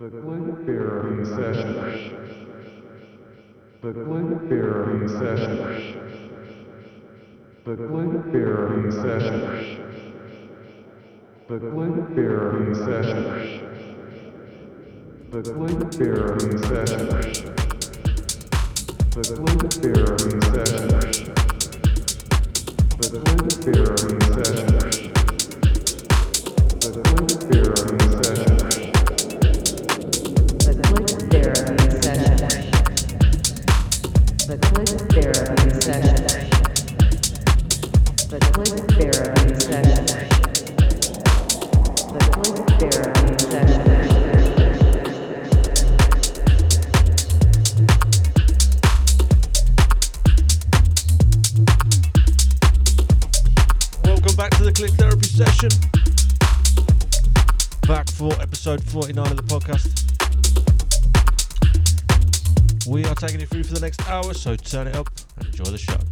The Glenn Barron Session. The Glenn Barron Session. The Glenn Barron Session. The Glenn Barron Session. The Glenn Barron Session. The Glenn Barron Session. The Glenn Barron Session. The Glenn Barron 49 of the podcast. We are taking you through for the next hour, so turn it up and enjoy the show.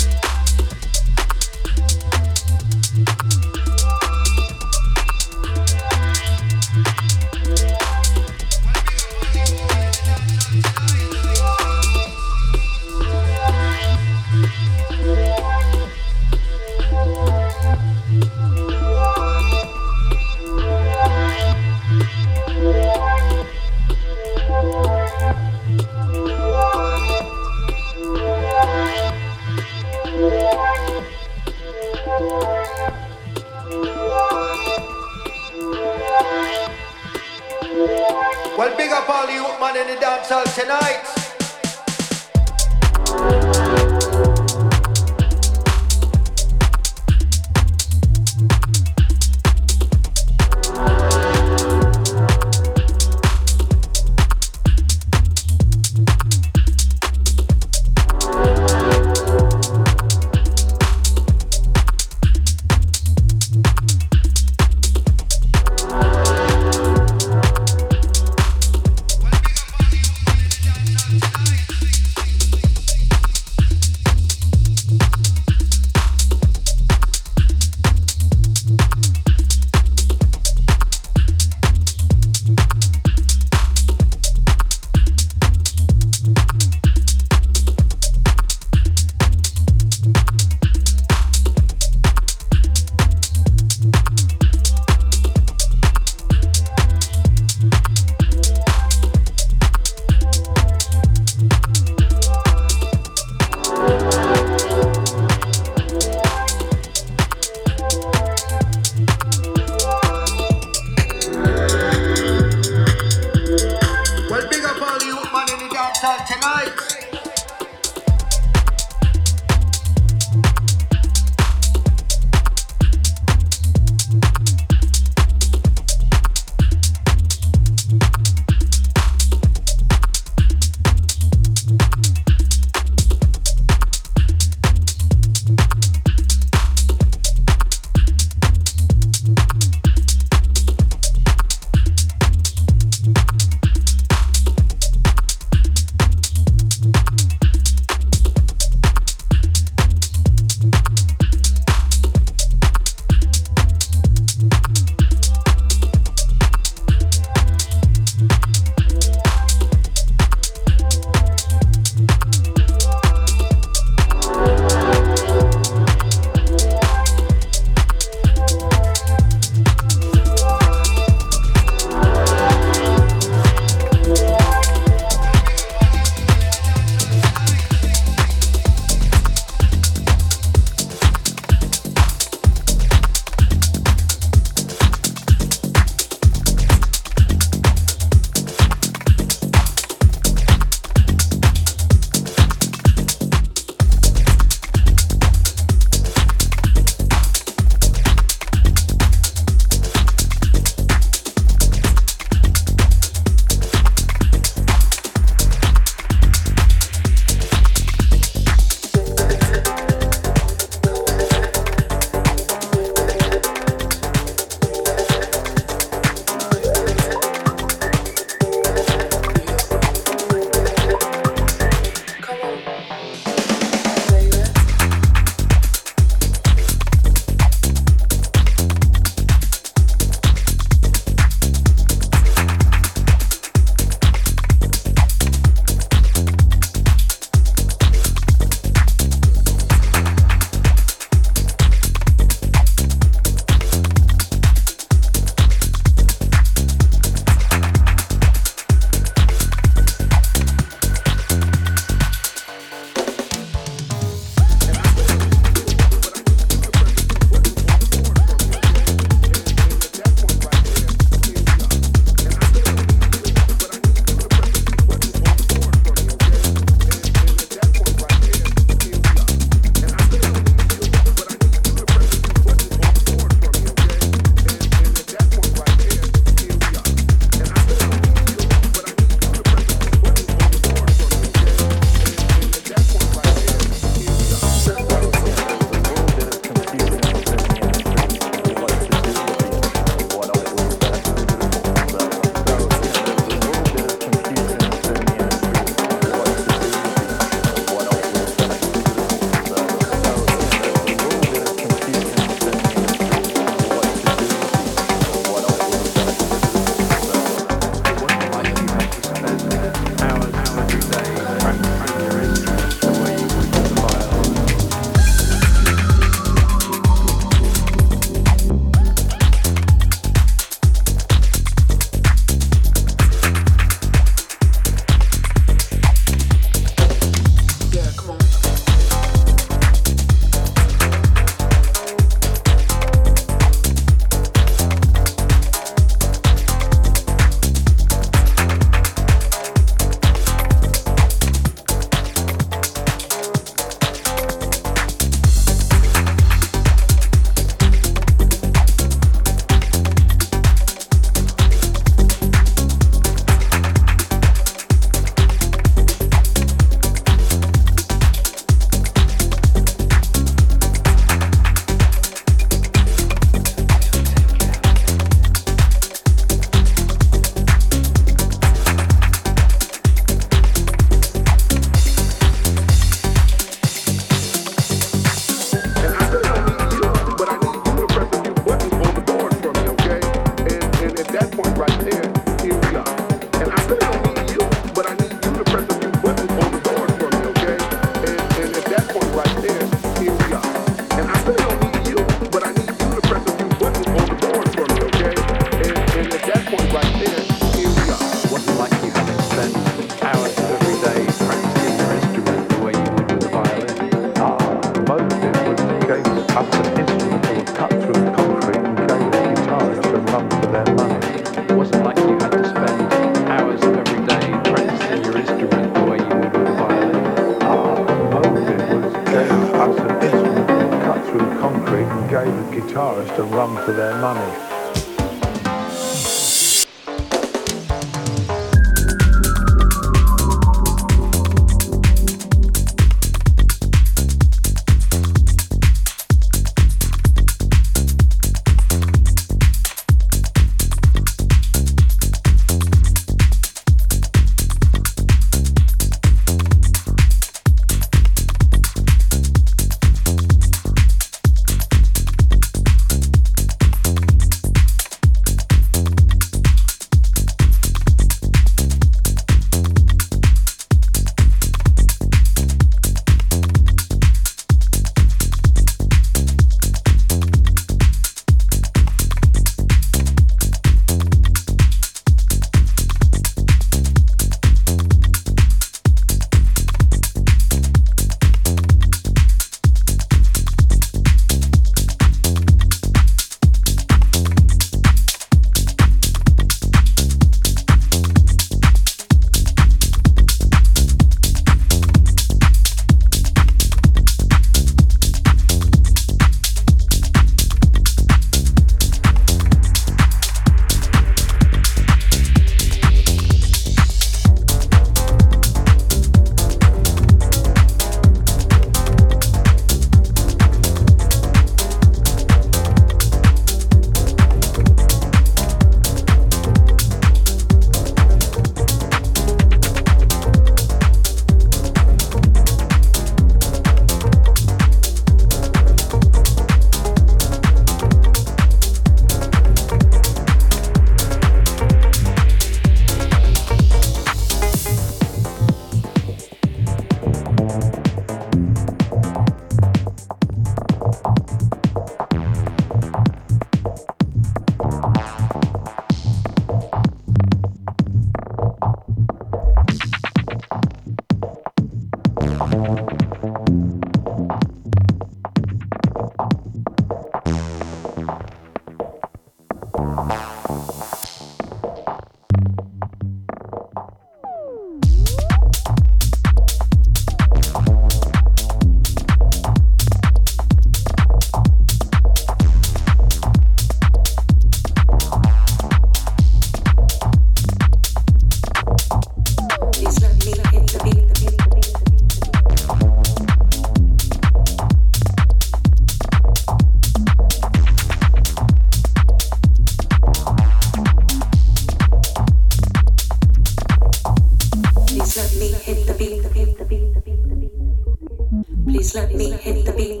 Please let me hit the beat.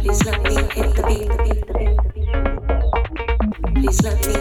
Please let me hit the beat. Please let me.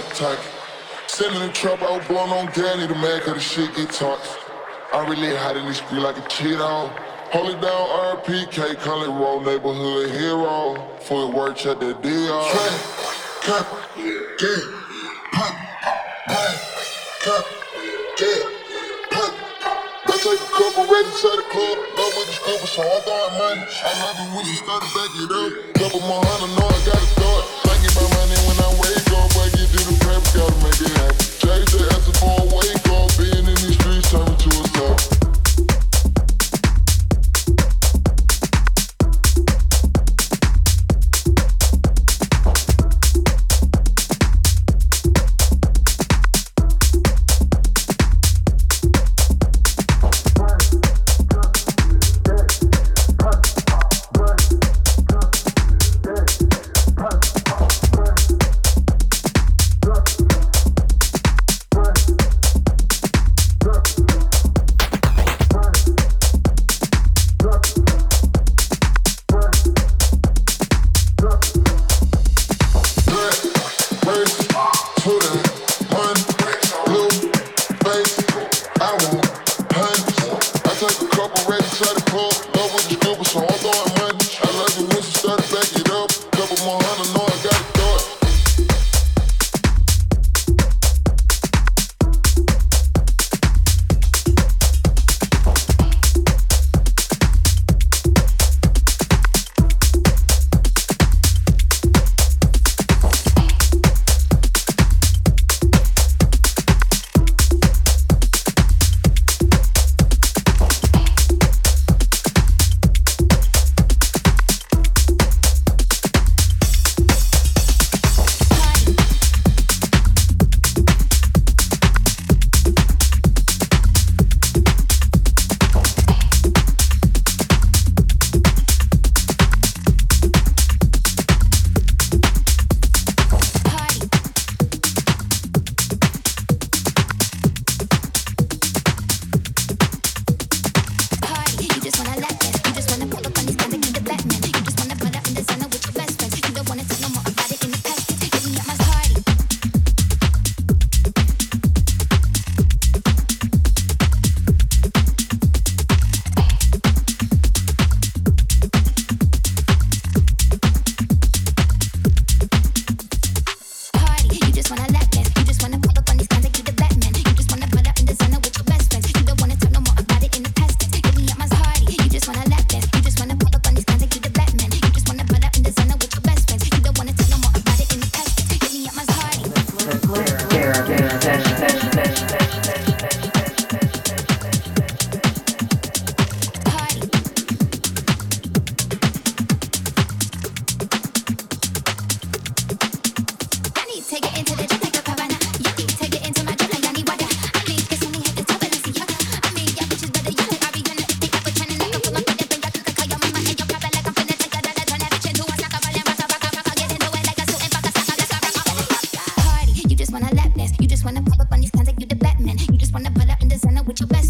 She was hell a. Sitting in the trap, I was on a man, cause the shit get toxic. I really hot in this street like a Cheeto. Hold it down, RPK, call it roll neighborhood hero. Full work, check that deal. Trap, cap, get, pop, pop, cap, get, pop. I take a couple red inside the club, with the scuba, so I'm throwing money. I love it when she started back it up. Couple more hundred, know I gotta start. Thinking money when I wake up, I to the prep, gotta make it happen. muchas veces.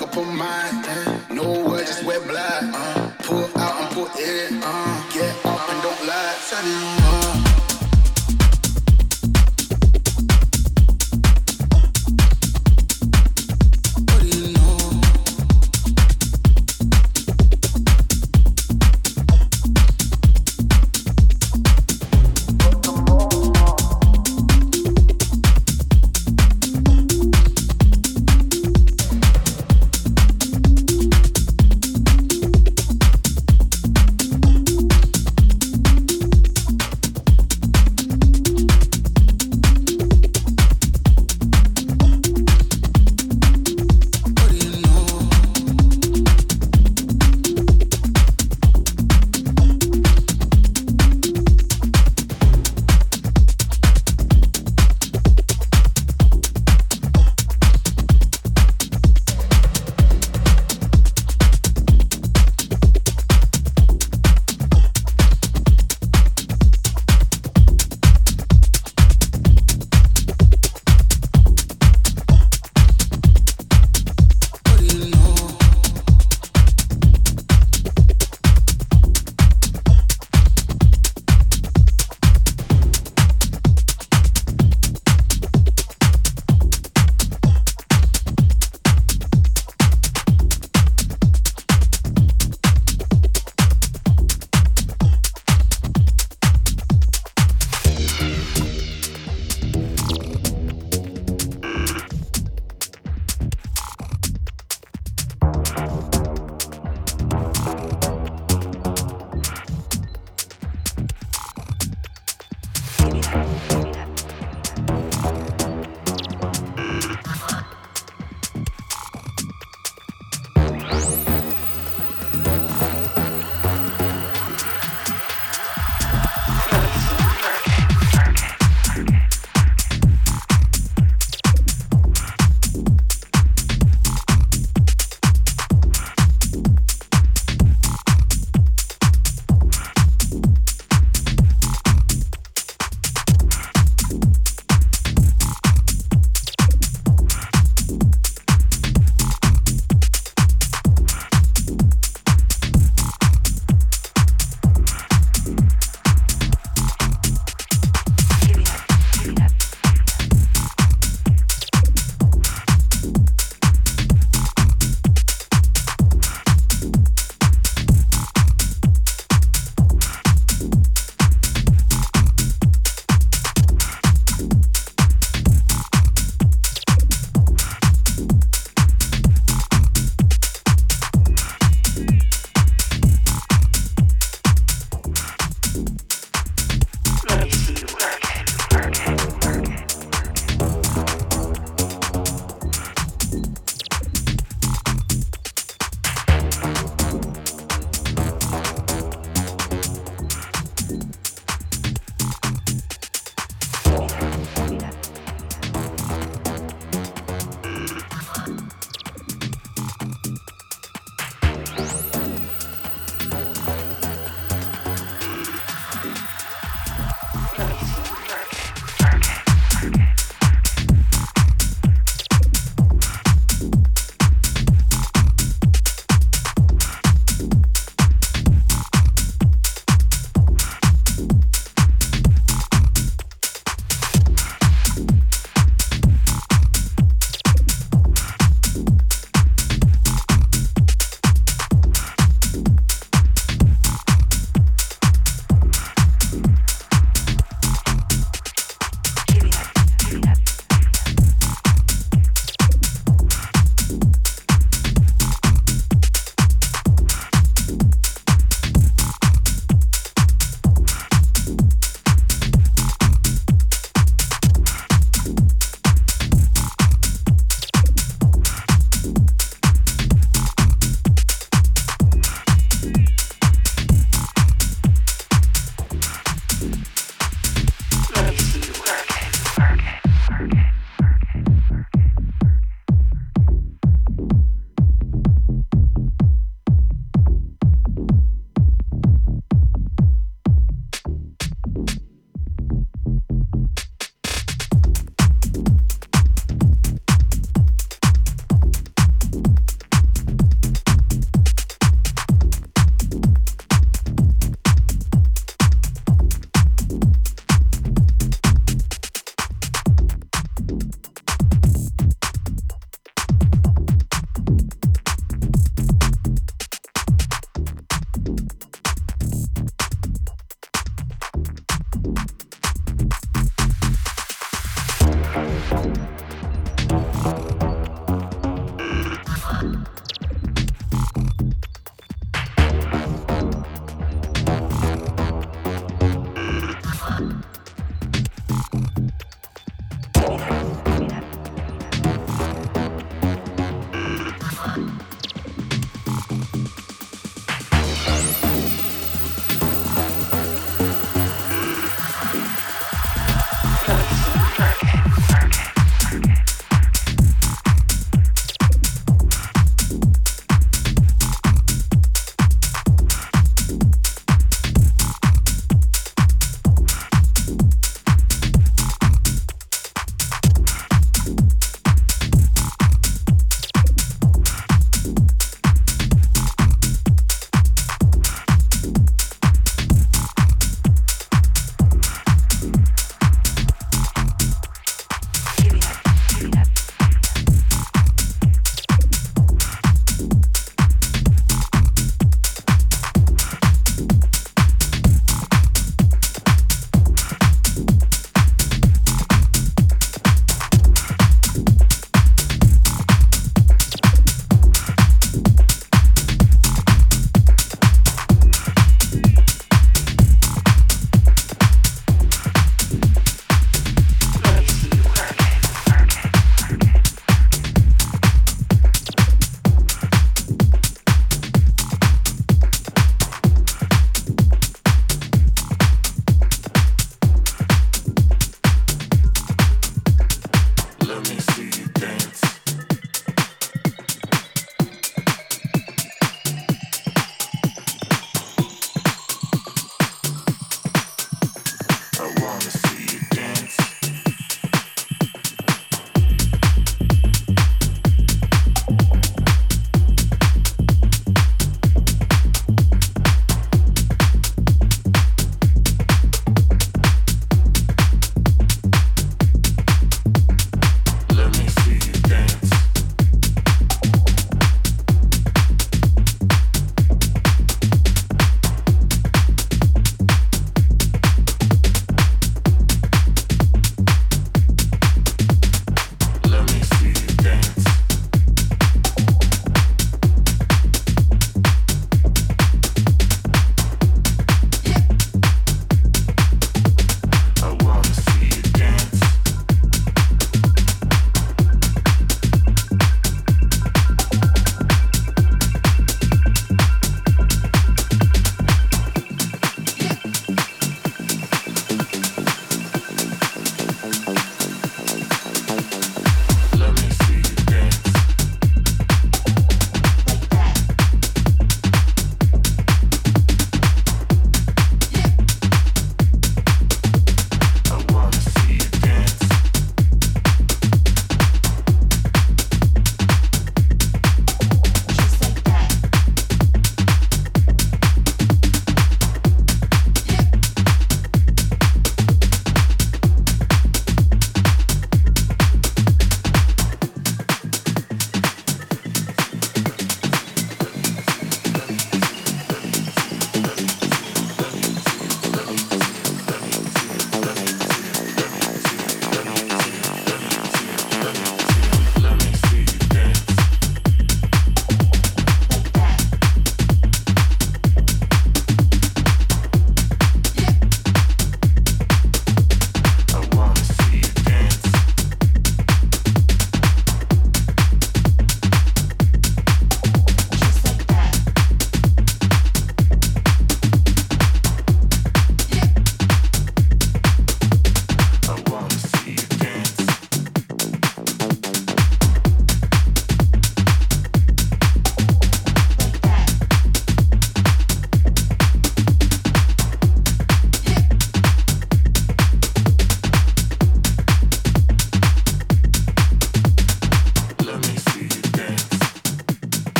fuck up on mine. Uh. No words, just wear black. Uh, pull out and put in. Uh, get up and don't lie. Turn it on.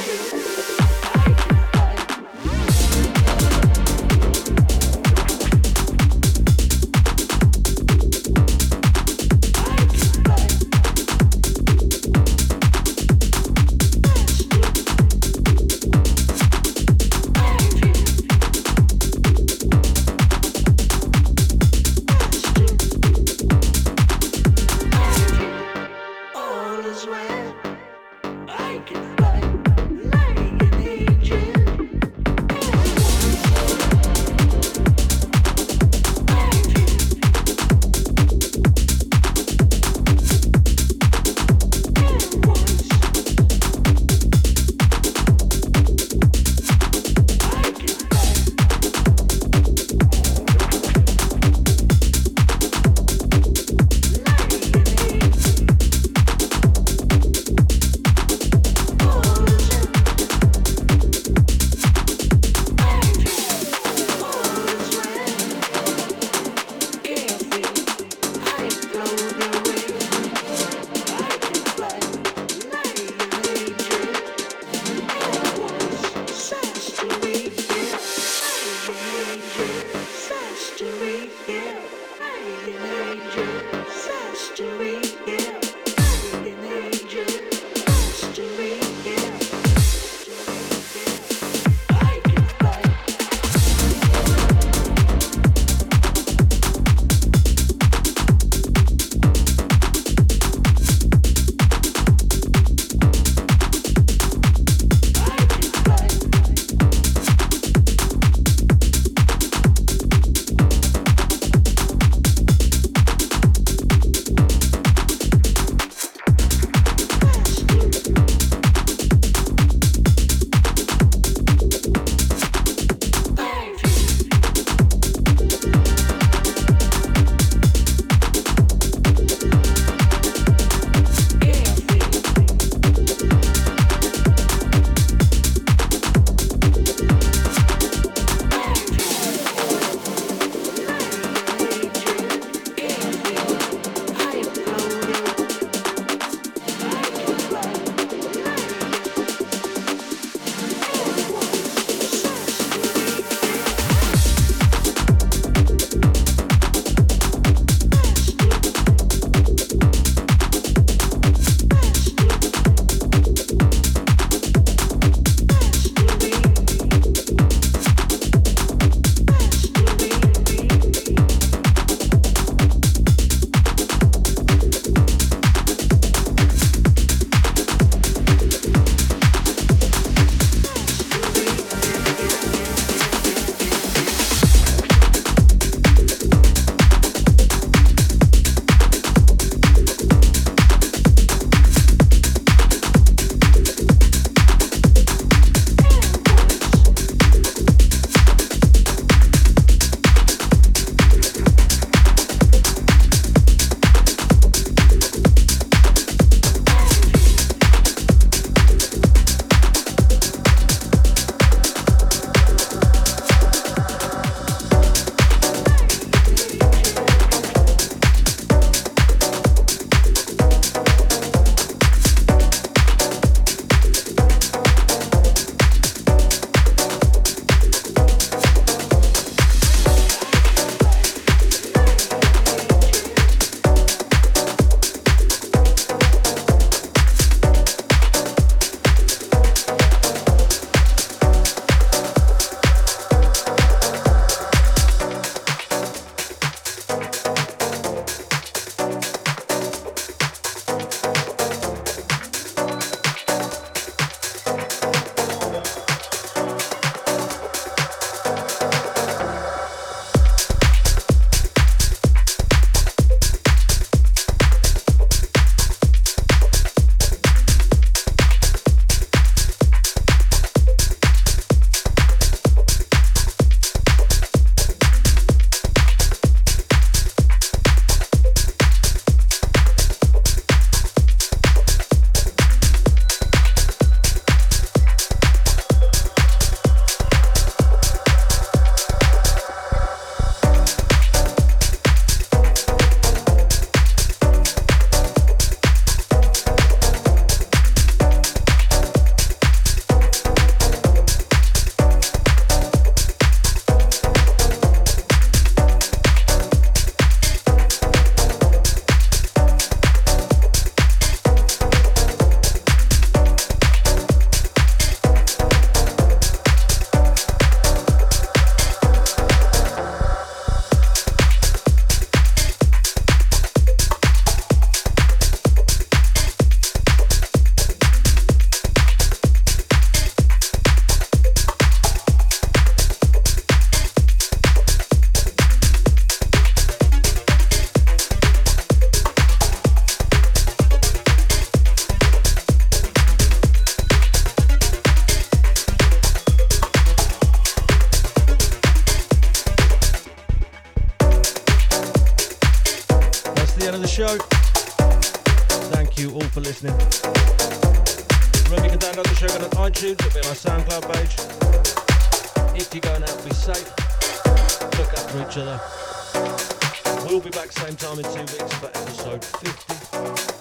Thank you. Show. Thank you all for listening. Remember, you can download the show on iTunes, it'll be on our SoundCloud page. If you're going out, be safe. Look after each other. We'll be back same time in two weeks for episode 50.